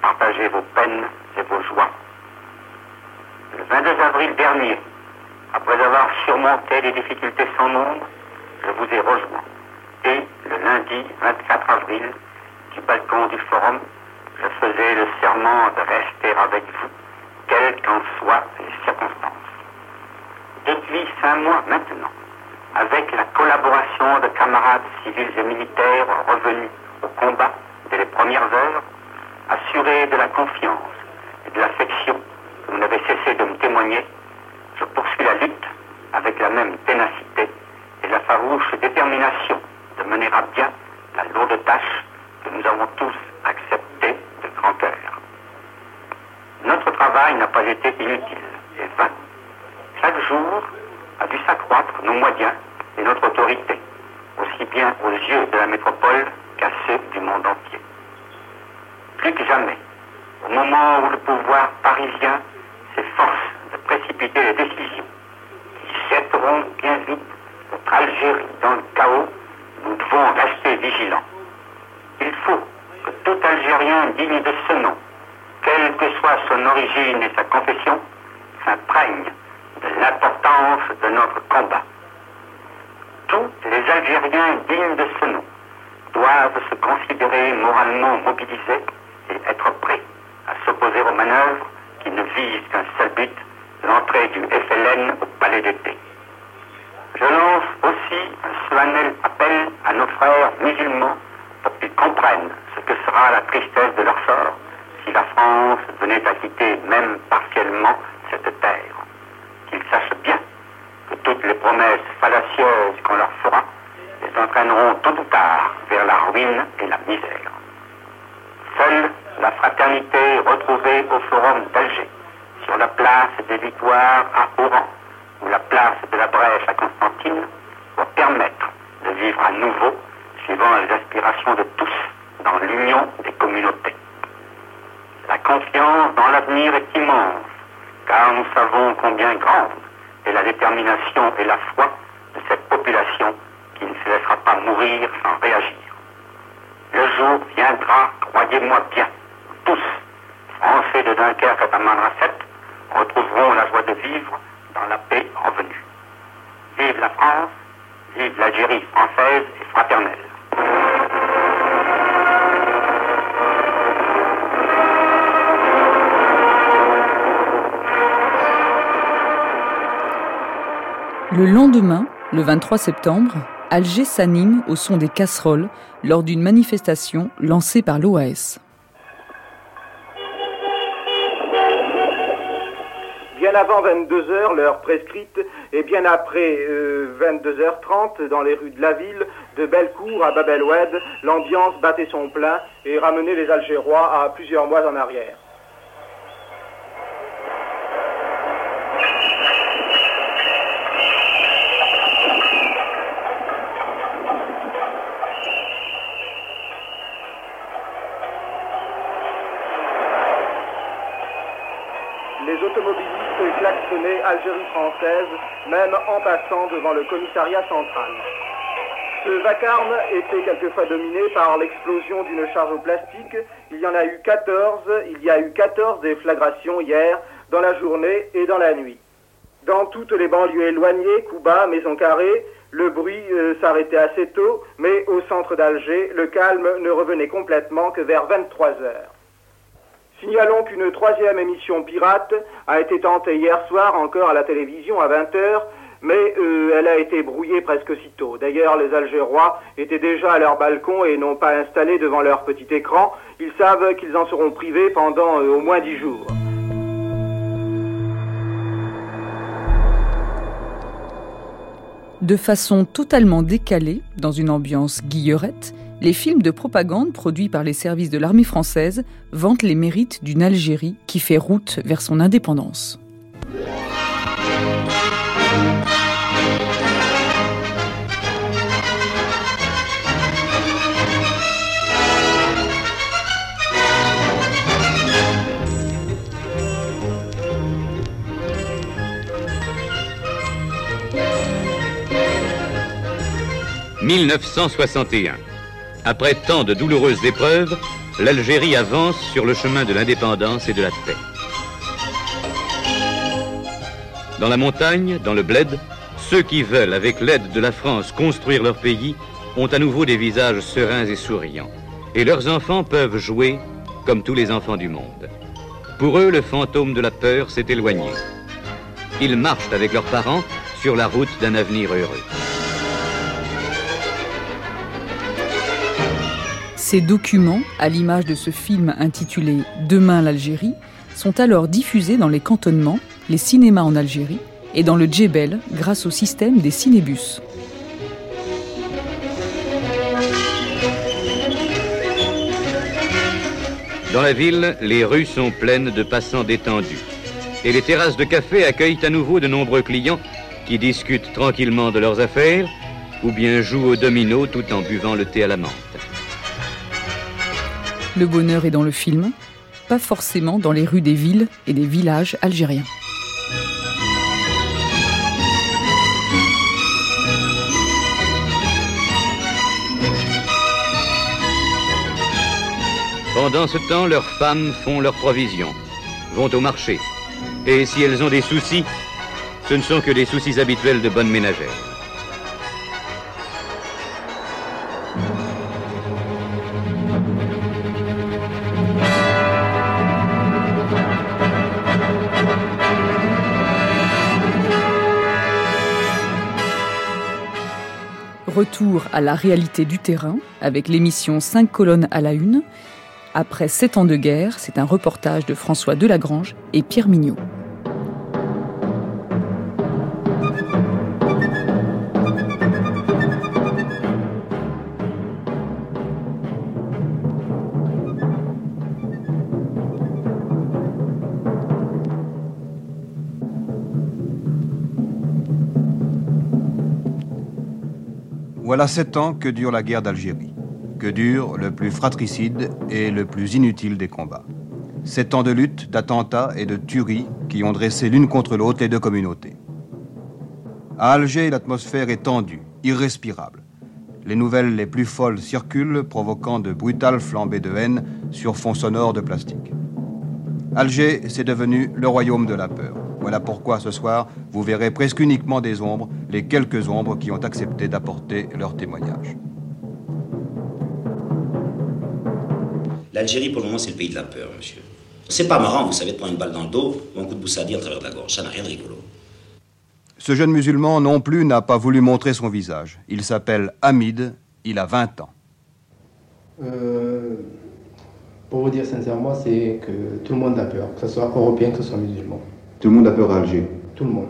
partager vos peines et vos joies. Le 22 avril dernier, après avoir surmonté des difficultés sans nombre, je vous ai rejoint. Lundi 24 avril, du balcon du forum, je faisais le serment de rester avec vous, quelles qu'en soient les circonstances. Depuis cinq mois maintenant, avec la collaboration de camarades civils et militaires revenus au combat dès les premières heures, assurés de la confiance et de l'affection que vous n'avez cessé de me témoigner, je poursuis la lutte avec la même ténacité et la farouche détermination mener à bien la lourde tâche que nous avons tous acceptée de grand cœur. Notre travail n'a pas été inutile et vain. Chaque jour a dû s'accroître nos moyens et notre autorité, aussi bien aux yeux de la métropole qu'à ceux du monde entier. Plus que jamais, au moment où le pouvoir parisien s'efforce de précipiter les décisions qui jetteront bien vite notre Algérie dans le chaos, nous devons rester vigilants. Il faut que tout Algérien digne de ce nom, quelle que soit son origine et sa confession, s'imprègne de l'importance de notre combat. Tous les Algériens dignes de ce nom doivent se considérer moralement mobilisés et être prêts à s'opposer aux manœuvres qui ne visent qu'un seul but, l'entrée du FLN au palais d'été. Je lance aussi un solennel à nos frères musulmans pour qu'ils comprennent ce que sera la tristesse de leur sort si la France venait à quitter même partiellement cette terre. Qu'ils sachent bien que toutes les promesses fallacieuses qu'on leur fera les entraîneront tôt ou tard vers la ruine et la misère. Seule la fraternité retrouvée au forum d'Alger, sur la place des Victoires à Oran, ou la place de la Brèche à Constantine, doit permettre vivre à nouveau, suivant les aspirations de tous, dans l'union des communautés. La confiance dans l'avenir est immense, car nous savons combien grande est la détermination et la foi de cette population qui ne se laissera pas mourir sans réagir. Le jour viendra, croyez-moi bien, tous, Français de Dunkerque à Tamanrasset, retrouveront la joie de vivre dans la paix revenue. Vive la France, vive l'Algérie française et fraternelle. Le lendemain, le 23 septembre, Alger s'anime au son des casseroles lors d'une manifestation lancée par l'OAS. Bien avant 22h, l'heure prescrite, et bien après euh, 22h30, dans les rues de la ville, de Bellecour à Bab el-Oued, l'ambiance battait son plein et ramenait les Algérois à plusieurs mois en arrière. Les klaxonnaient Algérie française, même en passant devant le commissariat central. Ce vacarme était quelquefois dominé par l'explosion d'une charge au plastique. Il y en a eu 14, il y a eu 14 déflagrations hier, dans la journée et dans la nuit. Dans toutes les banlieues éloignées, Cuba, Maison Carrée, le bruit euh, s'arrêtait assez tôt, mais au centre d'Alger, le calme ne revenait complètement que vers 23 heures. Signalons qu'une troisième émission pirate a été tentée hier soir encore à la télévision à 20h mais euh, elle a été brouillée presque sitôt. D'ailleurs, les Algérois étaient déjà à leur balcon et n'ont pas installé devant leur petit écran. Ils savent qu'ils en seront privés pendant euh, au moins dix jours. De façon totalement décalée, dans une ambiance guillerette, les films de propagande produits par les services de l'armée française vantent les mérites d'une Algérie qui fait route vers son indépendance. 1961. Après tant de douloureuses épreuves, l'Algérie avance sur le chemin de l'indépendance et de la paix. Dans la montagne, dans le bled, ceux qui veulent, avec l'aide de la France, construire leur pays ont à nouveau des visages sereins et souriants. Et leurs enfants peuvent jouer comme tous les enfants du monde. Pour eux, le fantôme de la peur s'est éloigné. Ils marchent avec leurs parents sur la route d'un avenir heureux. Ces documents, à l'image de ce film intitulé Demain l'Algérie, sont alors diffusés dans les cantonnements, les cinémas en Algérie et dans le Djebel grâce au système des cinébus. Dans la ville, les rues sont pleines de passants détendus. Et les terrasses de café accueillent à nouveau de nombreux clients qui discutent tranquillement de leurs affaires ou bien jouent au domino tout en buvant le thé à la menthe. Le bonheur est dans le film, pas forcément dans les rues des villes et des villages algériens. Pendant ce temps, leurs femmes font leurs provisions, vont au marché. Et si elles ont des soucis, ce ne sont que des soucis habituels de bonne ménagère. Retour à la réalité du terrain avec l'émission 5 colonnes à la une. Après 7 ans de guerre, c'est un reportage de François Delagrange et Pierre Mignot. Voilà sept ans que dure la guerre d'Algérie, que dure le plus fratricide et le plus inutile des combats. Sept ans de lutte, d'attentats et de tueries qui ont dressé l'une contre l'autre les deux communautés. À Alger, l'atmosphère est tendue, irrespirable. Les nouvelles les plus folles circulent, provoquant de brutales flambées de haine sur fond sonore de plastique. Alger, c'est devenu le royaume de la peur. Voilà pourquoi ce soir, vous verrez presque uniquement des ombres, les quelques ombres qui ont accepté d'apporter leur témoignage. L'Algérie, pour le moment, c'est le pays de la peur, monsieur. C'est pas marrant, vous savez, de prendre une balle dans le dos ou un coup de boussardie à travers la gorge. Ça n'a rien de rigolo. Ce jeune musulman non plus n'a pas voulu montrer son visage. Il s'appelle Hamid, il a 20 ans. Euh, pour vous dire sincèrement, c'est que tout le monde a peur, que ce soit européen, que ce soit musulman. Tout le monde a peur à Alger. Tout le monde.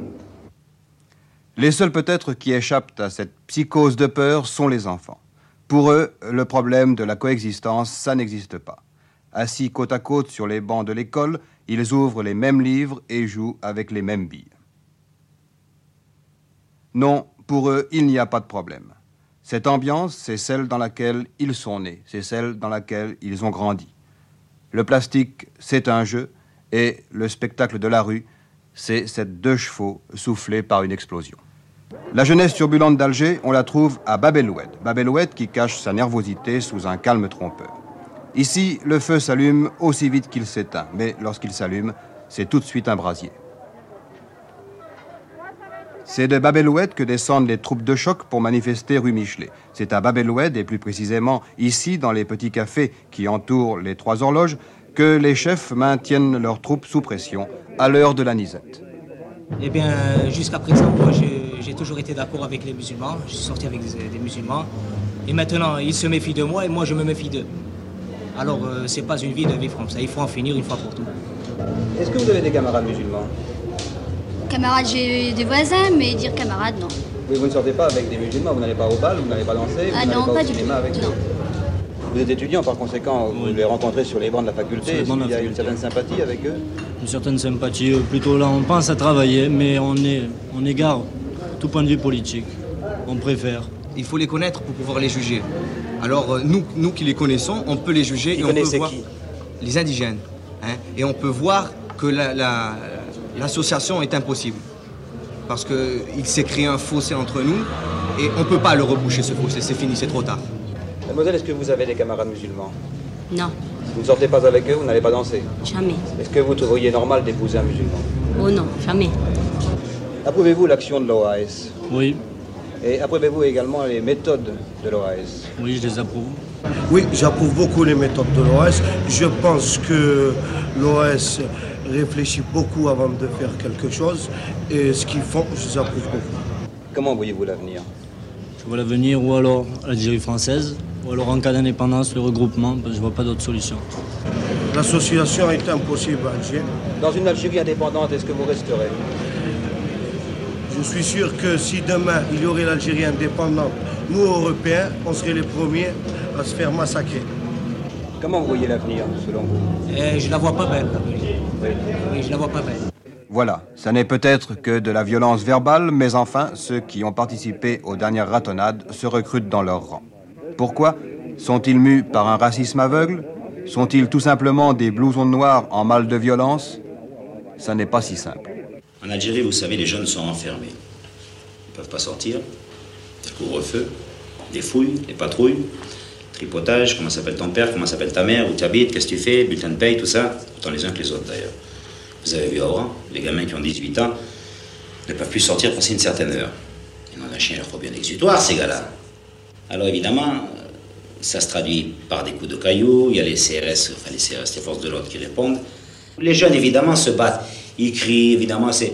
Les seuls peut-être qui échappent à cette psychose de peur sont les enfants. Pour eux, le problème de la coexistence, ça n'existe pas. Assis côte à côte sur les bancs de l'école, ils ouvrent les mêmes livres et jouent avec les mêmes billes. Non, pour eux, il n'y a pas de problème. Cette ambiance, c'est celle dans laquelle ils sont nés, c'est celle dans laquelle ils ont grandi. Le plastique, c'est un jeu, et le spectacle de la rue, c'est cette deux chevaux soufflés par une explosion. La jeunesse turbulente d'Alger, on la trouve à Babeloued. Babeloued qui cache sa nervosité sous un calme trompeur. Ici, le feu s'allume aussi vite qu'il s'éteint, mais lorsqu'il s'allume, c'est tout de suite un brasier. C'est de Babeloued que descendent les troupes de choc pour manifester rue Michelet. C'est à Babeloued, et plus précisément ici, dans les petits cafés qui entourent les trois horloges, que les chefs maintiennent leurs troupes sous pression à l'heure de la nisette. Eh bien, jusqu'à présent, moi, j'ai toujours été d'accord avec les musulmans. Je suis sorti avec des, musulmans. Et maintenant, ils se méfient de moi et moi, je me méfie d'eux. Alors, euh, c'est pas une vie de vivre comme ça. Il faut en finir une fois pour tout. Est-ce que vous avez des camarades musulmans? Camarades, j'ai des voisins, mais dire camarades, non. Oui, vous ne sortez pas avec des musulmans, vous n'allez pas au bal, vous n'allez pas danser, ah vous non, n'allez pas, pas au du cinéma tout. avec non. Vous êtes étudiant, par conséquent, vous les rencontrez sur les bancs de la faculté. Qu'il y a une certaine sympathie avec eux Une certaine sympathie. euh, Plutôt là, on pense à travailler, mais on, est, on égare tout point de vue politique. On préfère. Il faut les connaître pour pouvoir les juger. Alors euh, nous, nous qui les connaissons, on peut les juger Qui et on peut connaissez voir qui les indigènes. hein, et on peut voir que la- la- l'association est impossible. Parce qu'il s'est créé un fossé entre nous et on ne peut pas le reboucher ce fossé. C'est fini, c'est trop tard. Mademoiselle, est-ce que vous avez des camarades musulmans Non, Vous ne sortez pas avec eux, vous n'allez pas danser jamais. Est-ce que vous trouveriez normal d'épouser un musulman Oh non, jamais. Approuvez-vous l'action de l'OAS Oui. Et approuvez-vous également les méthodes de l'OAS Oui, je les approuve. Oui, j'approuve beaucoup les méthodes de l'OS. Je pense que l'OS réfléchit beaucoup avant de faire quelque chose. Et ce qu'ils font, je les approuve beaucoup. Comment voyez-vous l'avenir vois l'avenir ou alors l'Algérie française, ou alors en cas d'indépendance, le regroupement, parce que je vois pas d'autre solution. L'association est impossible à Alger. Dans une Algérie indépendante, est-ce que vous resterez? Je suis sûr que si demain il y aurait l'Algérie indépendante, nous Européens, on serait les premiers à se faire massacrer. Comment vous voyez l'avenir, selon vous? Et je la vois pas belle, l'avenir. Oui, je la vois pas belle. Voilà, ça n'est peut-être que de la violence verbale, mais enfin, ceux qui ont participé aux dernières ratonnades se recrutent dans leur rang. Pourquoi? Sont-ils mus par un racisme aveugle? Sont-ils tout simplement des blousons noirs en mal de violence? Ça n'est pas si simple. En Algérie, vous savez, les jeunes sont enfermés. Ils ne peuvent pas sortir. Le couvre-feu, des fouilles, des patrouilles, tripotage, comment s'appelle ton père, comment s'appelle ta mère, où tu habites, qu'est-ce que tu fais, bulletin de paye, tout ça, autant les uns que les autres d'ailleurs. Vous avez vu Oran, les gamins qui ont 18 ans ne peuvent plus sortir passer une certaine heure. Ils ont un chien, leur bien exutoire, ces gars-là. Alors évidemment, euh, ça se traduit par des coups de cailloux, il y a les CRS, enfin les CRS, les forces de l'ordre qui répondent. Les jeunes, évidemment, se battent. Ils crient, évidemment, c'est.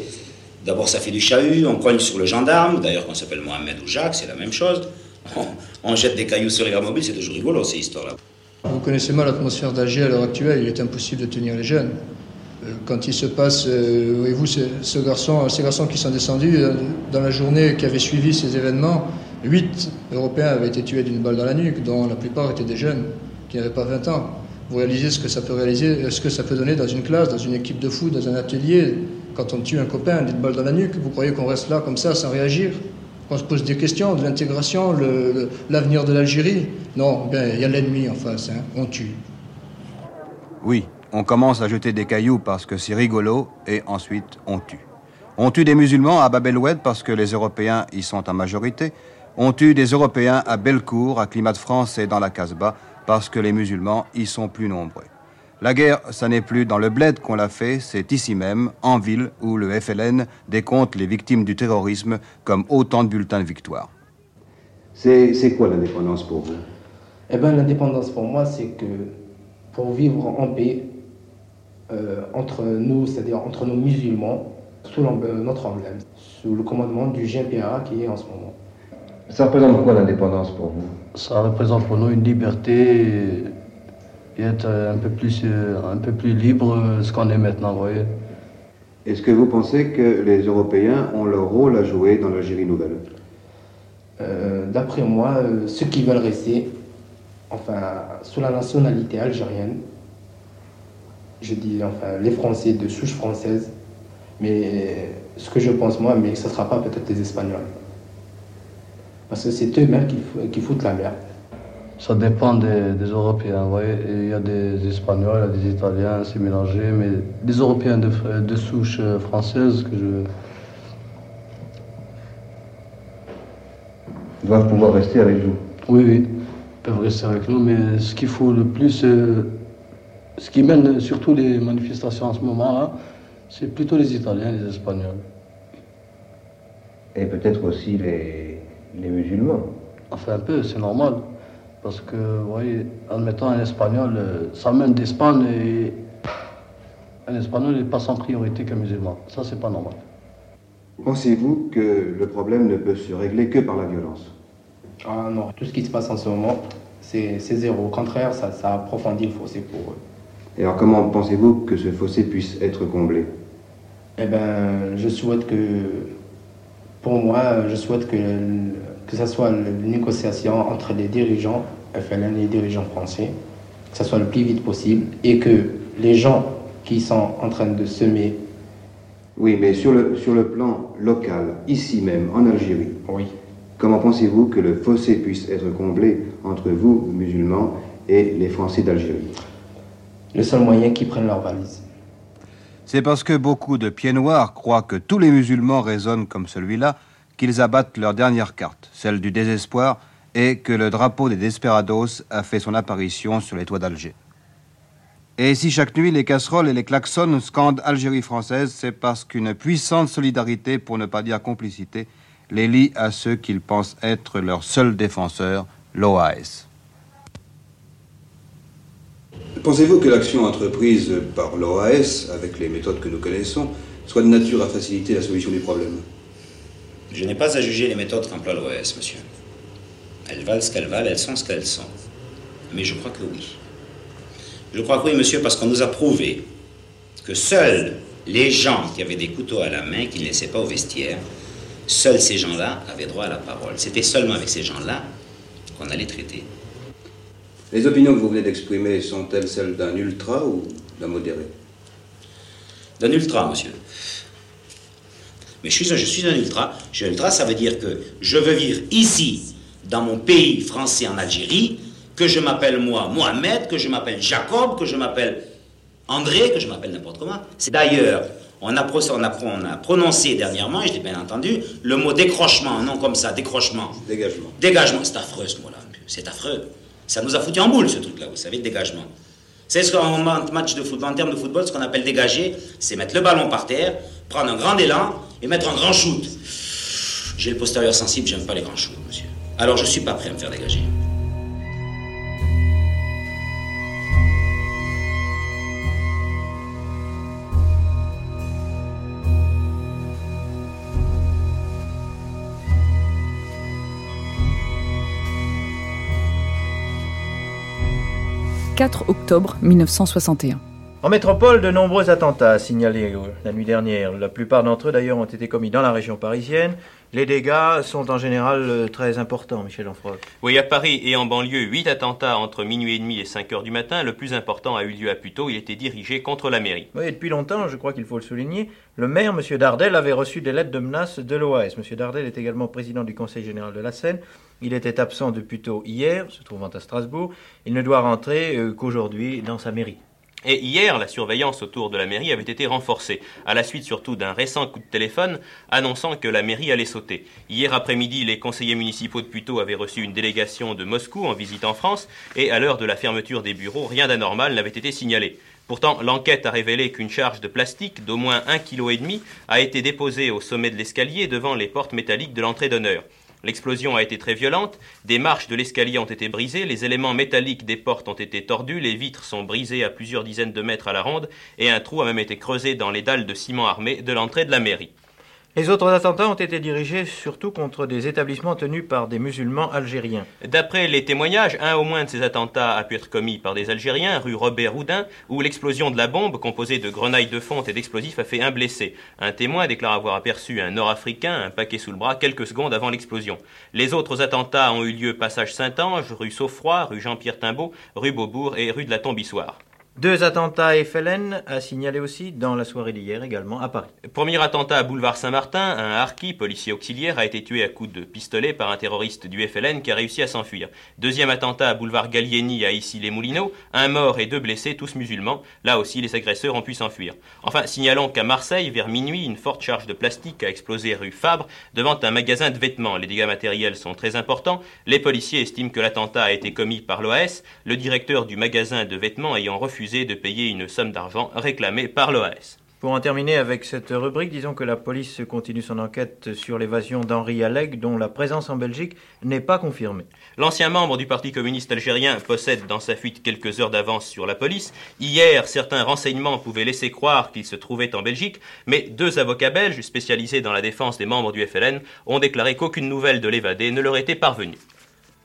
D'abord, ça fait du chahut, on cogne sur le gendarme, d'ailleurs, qu'on s'appelle Mohamed ou Jacques, c'est la même chose. On, jette des cailloux sur les mobiles, c'est toujours rigolo, ces histoires-là. Vous connaissez mal l'atmosphère d'Alger à l'heure actuelle, il est impossible de tenir les jeunes. Euh, Quand il se passe, euh, voyez-vous, ce, garçon, ces garçons qui sont descendus, euh, dans la journée qui avait suivi ces événements, huit Européens avaient été tués d'une balle dans la nuque, dont la plupart étaient des jeunes qui n'avaient pas 20 ans. Vous réalisez ce que ça peut réaliser, ce que ça peut donner dans une classe, dans une équipe de foot, dans un atelier, quand on tue un copain d'une balle dans la nuque, vous croyez qu'on reste là comme ça sans réagir Qu'on se pose des questions de l'intégration, l'avenir de l'Algérie? Non, il y a l'ennemi en face, hein, on tue. Oui, on commence à jeter des cailloux parce que c'est rigolo et ensuite on tue. On tue des musulmans à Bab el-Oued parce que les Européens y sont en majorité. On tue des Européens à Bellecour, à Climat de France et dans la Casbah parce que les musulmans y sont plus nombreux. La guerre, ça n'est plus dans le bled qu'on l'a fait, c'est ici même, en ville, où le FLN décompte les victimes du terrorisme comme autant de bulletins de victoire. C'est quoi l'indépendance pour vous? Eh bien, l'indépendance pour moi, c'est que pour vivre en paix euh, entre nous, c'est-à-dire entre nos musulmans, sous notre emblème, sous le commandement du GPA qui est en ce moment. Ça représente quoi l'indépendance pour vous? Ça représente pour nous une liberté et, être un peu plus, euh, un peu plus libre euh, ce qu'on est maintenant, vous voyez. Est-ce que vous pensez que les Européens ont leur rôle à jouer dans l'Algérie nouvelle? Euh, D'après moi, euh, ceux qui veulent rester, enfin, sous la nationalité algérienne, je dis enfin les Français de souche française, mais ce que je pense moi, mais que ce ne sera pas peut-être les Espagnols. Parce que c'est eux-mêmes qui, fou- qui foutent la merde. Ça dépend des, des Européens, vous voyez. Il y a des Espagnols, il y a des Italiens, c'est mélangé, mais des Européens de, de souche française que je... Ils doivent pouvoir rester avec vous. Oui, oui, ils peuvent rester avec nous, mais ce qu'il faut le plus, euh, ce qui mène surtout les manifestations en ce moment, là, c'est plutôt les Italiens, les Espagnols. Et peut-être aussi les, les musulmans. Enfin, un peu, c'est normal. Parce que, vous voyez, admettons un Espagnol, euh, ça mène d'Espagne et un Espagnol n'est pas sans priorité qu'un musulman. Ça, c'est pas normal. Pensez-vous que le problème ne peut se régler que par la violence? Ah non, tout ce qui se passe en ce moment, c'est zéro. Au contraire, ça, ça approfondit le fossé pour eux. Et alors comment pensez-vous que ce fossé puisse être comblé? Eh bien, je souhaite que, pour moi, je souhaite que, que ce soit une négociation entre les dirigeants FLN et les dirigeants français, que ce soit le plus vite possible, et que les gens qui sont en train de semer Oui, mais sur le, sur le plan local, ici même, en Algérie, oui. comment pensez-vous que le fossé puisse être comblé entre vous, musulmans, et les Français d'Algérie? Le seul moyen qu'ils prennent leur valise. C'est parce que beaucoup de pieds noirs croient que tous les musulmans raisonnent comme celui-là qu'ils abattent leur dernière carte, celle du désespoir, et que le drapeau des Desperados a fait son apparition sur les toits d'Alger. Et si chaque nuit les casseroles et les klaxons scandent Algérie française, c'est parce qu'une puissante solidarité, pour ne pas dire complicité, les lie à ceux qu'ils pensent être leur seul défenseur, l'OAS. Pensez-vous que l'action entreprise par l'OAS, avec les méthodes que nous connaissons, soit de nature à faciliter la solution du problème? Je n'ai pas à juger les méthodes qu'emploie l'OAS, monsieur. Elles valent ce qu'elles valent, elles sont ce qu'elles sont. Mais je crois que oui. Je crois que oui, monsieur, parce qu'on nous a prouvé que seuls les gens qui avaient des couteaux à la main, qui ne laissaient pas au vestiaire, seuls ces gens-là avaient droit à la parole. C'était seulement avec ces gens-là qu'on allait traiter. Les opinions que vous venez d'exprimer sont-elles celles d'un ultra ou d'un modéré? D'un ultra, monsieur. Mais je suis, un, je suis un ultra. Je suis un ultra, ça veut dire que je veux vivre ici, dans mon pays français en Algérie, que je m'appelle moi Mohamed, que je m'appelle Jacob, que je m'appelle André, que je m'appelle n'importe comment. C'est d'ailleurs, on a, on, a, on a, prononcé dernièrement, et je l'ai bien entendu, le mot décrochement, non comme ça, décrochement. Dégagement. Dégagement, c'est affreux ce mot-là, c'est affreux. Ça nous a foutu en boule ce truc-là, vous savez, le dégagement. C'est ce qu'en match de football, en termes de football, ce qu'on appelle dégager, c'est mettre le ballon par terre, prendre un grand élan et mettre un grand shoot. J'ai le postérieur sensible, j'aime pas les grands shoots, monsieur. Alors je suis pas prêt à me faire dégager. 4 octobre 1961. En métropole, de nombreux attentats signalés la nuit dernière. La plupart d'entre eux, d'ailleurs, ont été commis dans la région parisienne. Les dégâts sont en général euh, très importants, Michel Onfroy. Oui, à Paris et en banlieue, huit attentats entre minuit et demi et 5 heures du matin. Le plus important a eu lieu à Puteaux. Il était dirigé contre la mairie. Oui, depuis longtemps, je crois qu'il faut le souligner, le maire, M. Dardel, avait reçu des lettres de menace de l'OAS. M. Dardel est également président du Conseil général de la Seine. Il était absent de Puteaux hier, se trouvant à Strasbourg. Il ne doit rentrer euh, qu'aujourd'hui dans sa mairie. Et hier, la surveillance autour de la mairie avait été renforcée, à la suite surtout d'un récent coup de téléphone annonçant que la mairie allait sauter. Hier après-midi, les conseillers municipaux de Puteaux avaient reçu une délégation de Moscou en visite en France, et à l'heure de la fermeture des bureaux, rien d'anormal n'avait été signalé. Pourtant, l'enquête a révélé qu'une charge de plastique d'au moins un kilo et demi a été déposée au sommet de l'escalier devant les portes métalliques de l'entrée d'honneur. L'explosion a été très violente, des marches de l'escalier ont été brisées, les éléments métalliques des portes ont été tordus, les vitres sont brisées à plusieurs dizaines de mètres à la ronde, et un trou a même été creusé dans les dalles de ciment armé de l'entrée de la mairie. Les autres attentats ont été dirigés surtout contre des établissements tenus par des musulmans algériens. D'après les témoignages, un au moins de ces attentats a pu être commis par des Algériens, rue Robert Houdin, où l'explosion de la bombe, composée de grenailles de fonte et d'explosifs, a fait un blessé. Un témoin déclare avoir aperçu un Nord-Africain, un paquet sous le bras, quelques secondes avant l'explosion. Les autres attentats ont eu lieu passage Saint-Ange, rue Saufroy, rue Jean-Pierre Timbaud, rue Beaubourg et rue de la Tombissoire. Deux attentats FLN à signaler aussi dans la soirée d'hier également à Paris. Premier attentat à boulevard Saint-Martin, un harki, policier auxiliaire, a été tué à coups de pistolet par un terroriste du FLN qui a réussi à s'enfuir. Deuxième attentat à boulevard Gallieni à Issy-les-Moulineaux, un mort et deux blessés, tous musulmans. Là aussi, les agresseurs ont pu s'enfuir. Enfin, signalons qu'à Marseille, vers minuit, une forte charge de plastique a explosé rue Fabre devant un magasin de vêtements. Les dégâts matériels sont très importants. Les policiers estiment que l'attentat a été commis par l'OAS, le directeur du magasin de vêtements ayant refusé de payer une somme d'argent réclamée par l'OAS. Pour en terminer avec cette rubrique, disons que la police continue son enquête sur l'évasion d'Henri Alleg, dont la présence en Belgique n'est pas confirmée. L'ancien membre du Parti communiste algérien possède dans sa fuite quelques heures d'avance sur la police. Hier, certains renseignements pouvaient laisser croire qu'il se trouvait en Belgique, mais deux avocats belges spécialisés dans la défense des membres du FLN ont déclaré qu'aucune nouvelle de l'évadé ne leur était parvenue.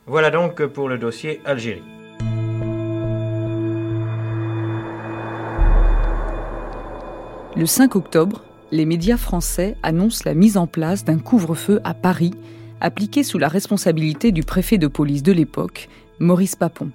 Voilà donc pour le dossier Algérie. Le 5 octobre, les médias français annoncent la mise en place d'un couvre-feu à Paris, appliqué sous la responsabilité du préfet de police de l'époque, Maurice Papon.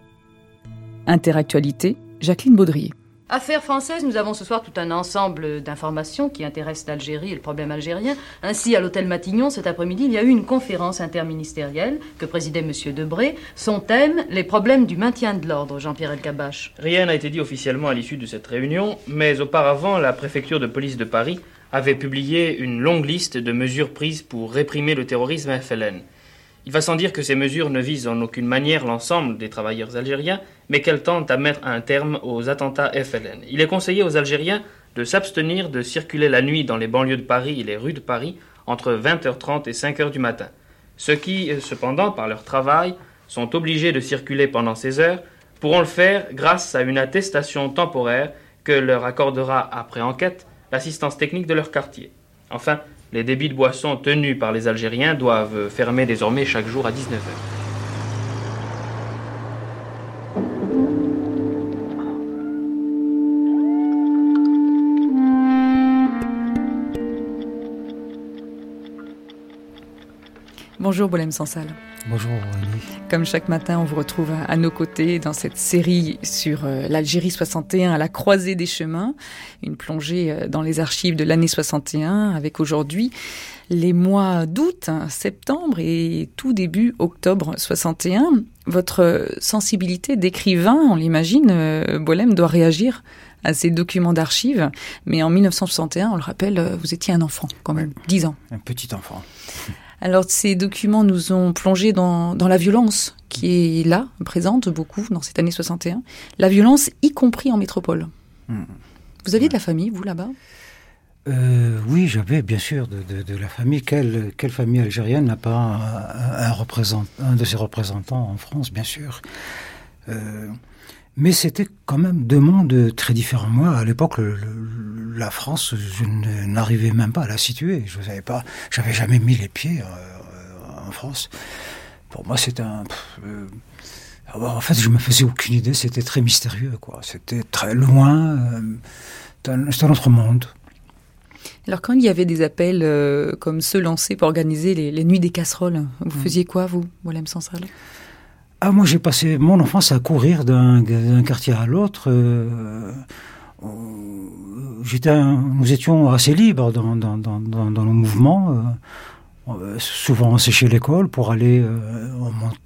Interactualité, Jacqueline Baudrier. Affaires françaises, nous avons ce soir tout un ensemble d'informations qui intéressent l'Algérie et le problème algérien. Ainsi, à l'hôtel Matignon, cet après-midi, il y a eu une conférence interministérielle que présidait M. Debré. Son thème, les problèmes du maintien de l'ordre, Jean-Pierre Elkabach. Rien n'a été dit officiellement à l'issue de cette réunion, mais auparavant, la préfecture de police de Paris avait publié une longue liste de mesures prises pour réprimer le terrorisme FLN. Il va sans dire que ces mesures ne visent en aucune manière l'ensemble des travailleurs algériens, mais qu'elles tentent à mettre un terme aux attentats FLN. Il est conseillé aux Algériens de s'abstenir de circuler la nuit dans les banlieues de Paris et les rues de Paris entre 20h30 et 5h du matin. Ceux qui, cependant, par leur travail, sont obligés de circuler pendant ces heures, pourront le faire grâce à une attestation temporaire que leur accordera après enquête l'assistance technique de leur quartier. Enfin, les débits de boissons tenus par les Algériens doivent fermer désormais chaque jour à 19h. Bonjour Bolem Sansal. Bonjour Annie. Comme chaque matin, on vous retrouve à, nos côtés dans cette série sur euh, l'Algérie 61 à la croisée des chemins, une plongée euh, dans les archives de l'année 61 avec aujourd'hui les mois d'août, hein, septembre et tout début octobre 61. Votre sensibilité d'écrivain, on l'imagine, euh, Bolem doit réagir à ces documents d'archives. Mais en 1961, on le rappelle, vous étiez un enfant quand même, 10 ans. Un petit enfant. Alors ces documents nous ont plongé dans, la violence qui est là, présente beaucoup dans cette année 61. La violence, y compris en métropole. Hmm. Vous aviez de la famille, vous, là-bas? Euh, oui, j'avais bien sûr de, la famille. Quelle, quelle famille algérienne n'a pas un, un, un, de ses représentants en France, bien sûr? Euh, mais c'était quand même deux mondes très différents. Moi, à l'époque, la France, je n'arrivais même pas à la situer. Je savais pas, j'avais jamais mis les pieds euh, en France. Pour moi, c'était un. Euh, en fait, je me faisais aucune idée. C'était très mystérieux, quoi. C'était très loin. Euh, c'était un autre monde. Alors, quand il y avait des appels comme ceux lancés pour organiser les, nuits des casseroles, vous mmh. faisiez quoi, vous, Walem Sansal? Ah, moi, j'ai passé mon enfance à courir d'un quartier à l'autre. Euh, nous étions assez libres dans, dans, dans, dans nos mouvements. Euh, souvent, on séchait l'école pour aller euh,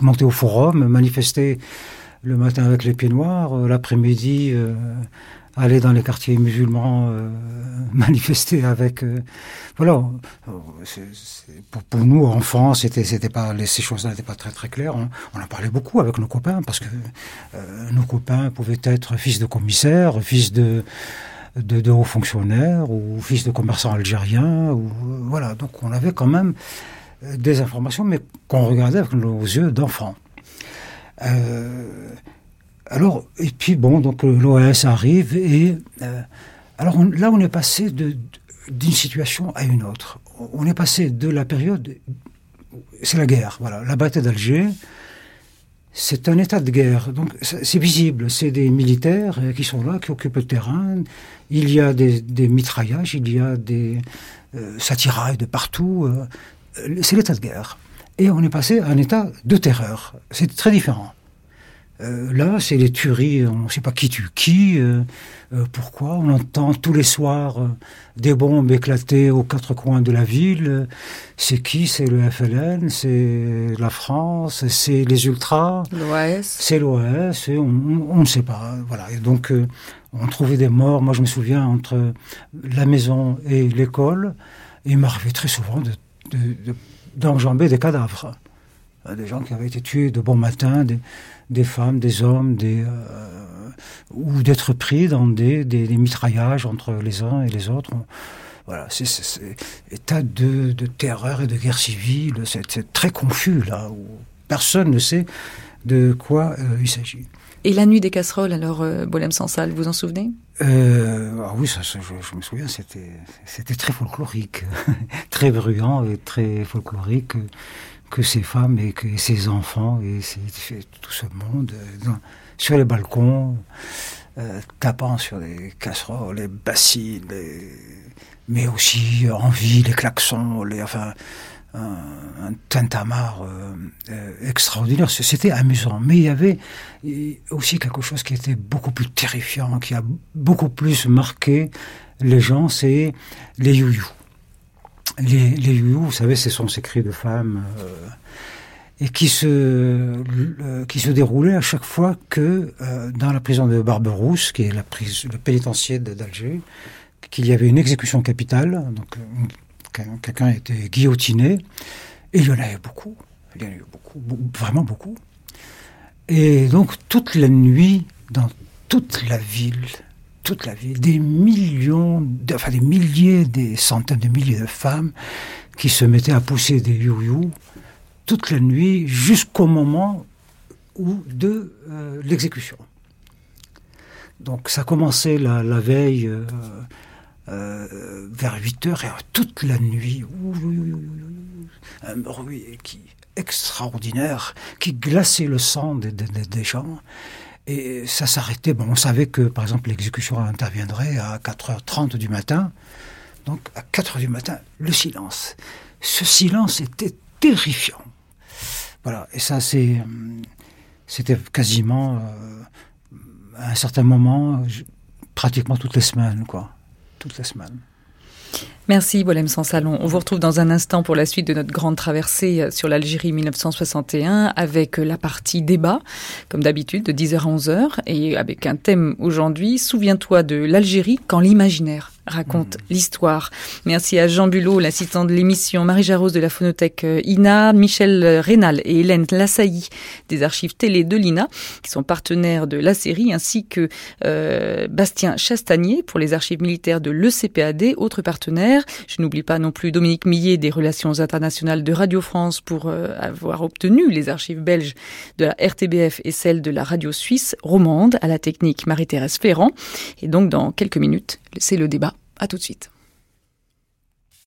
monter au forum, manifester le matin avec les pieds noirs, l'après-midi aller dans les quartiers musulmans euh, *laughs* manifester avec euh, voilà. Pour, nous enfants c'était c'était pas ces choses-là n'étaient pas très très claires. On, en parlait beaucoup avec nos copains parce que euh, nos copains pouvaient être fils de commissaires fils de de, hauts fonctionnaires ou fils de commerçants algériens ou voilà. Donc on avait quand même des informations mais qu'on regardait avec nos yeux d'enfants. Euh, alors, et puis bon, donc euh, l'OS arrive et euh, alors là on est passé d'une situation à une autre. On est passé de la période, c'est la guerre, voilà, la bataille d'Alger. C'est un état de guerre, donc c'est visible. C'est des militaires euh, qui sont là, qui occupent le terrain. Il y a des, mitraillages, il y a des euh, de partout. c'est l'état de guerre. Et on est passé à un état de terreur. C'est très différent. Euh, là, c'est les tueries, on ne sait pas qui tue qui, euh, euh, pourquoi. On entend tous les soirs des bombes éclater aux quatre coins de la ville. C'est qui? C'est le FLN, c'est la France, c'est les ultras. L'OAS. C'est l'OAS, on, ne sait pas. Voilà. Et donc, on trouvait des morts. Moi, je me souviens entre la maison et l'école, il m'arrivait très souvent d'enjamber de, des cadavres. Des gens qui avaient été tués de bon matin, des, des femmes, des hommes, des, euh, ou d'être pris dans des, des, mitraillages entre les uns et les autres. voilà, c'est état de, de, terreur et de guerre civile, c'est très confus là, où personne ne sait de quoi il s'agit. Et la nuit des casseroles, alors, euh, Bolem Sansal, vous en souvenez? Euh, ah Oui, ça, je, me souviens, c'était très folklorique, *laughs* très bruyant et très folklorique que ces femmes et que ces enfants et tout ce monde euh, sur les balcons, tapant sur les casseroles, les bassines, mais aussi en vie, les klaxons, les, enfin, un, tintamarre euh, euh, extraordinaire. C'était amusant. Mais il y avait aussi quelque chose qui était beaucoup plus terrifiant, qui a beaucoup plus marqué les gens, c'est les youyou. Les, les youyou, vous savez, ce sont ces cris de femmes euh, et qui se, qui se déroulaient à chaque fois que dans la prison de Barberousse, qui est la prise, le pénitencier d'Alger, qu'il y avait une exécution capitale, donc quelqu'un était guillotiné, et il y en avait beaucoup, il y en avait beaucoup, vraiment beaucoup. Et donc toute la nuit, dans toute la ville, toute la ville, des millions, enfin des milliers, des centaines de milliers de femmes qui se mettaient à pousser des you toute la nuit jusqu'au moment où de euh, l'exécution. Donc ça commençait la, veille. Euh, euh, vers 8 heures et toute la nuit. Un bruit qui extraordinaire, qui glaçait le sang des, des, gens. Et ça s'arrêtait. Bon, on savait que, par exemple, l'exécution interviendrait à 4h30 du matin. Donc, à 4h du matin, le silence. Ce silence était terrifiant. Voilà. Et ça, c'est, c'était quasiment, euh, à un certain moment, pratiquement toutes les semaines, quoi toute la semaine. Merci Bolem Salon. On vous retrouve dans un instant pour la suite de notre grande traversée euh, sur l'Algérie 1961 avec euh, la partie débat, comme d'habitude, de 10h à 11h, et avec un thème aujourd'hui, Souviens-toi de l'Algérie quand l'imaginaire raconte l'histoire. Merci à Jean Bulot, l'assistant de l'émission, Marie Jarros de la phonothèque euh, INA, Michel Rénal et Hélène Lassailly des archives télé de l'INA, qui sont partenaires de la série, ainsi que euh, Bastien Chastagnier pour les archives militaires de l'ECPAD, autre partenaire. Je n'oublie pas non plus Dominique Millet des relations internationales de Radio France pour euh, avoir obtenu les archives belges de la RTBF et celles de la radio suisse romande à la technique Marie-Thérèse Ferrand. Et donc dans quelques minutes, c'est le débat. À tout de suite.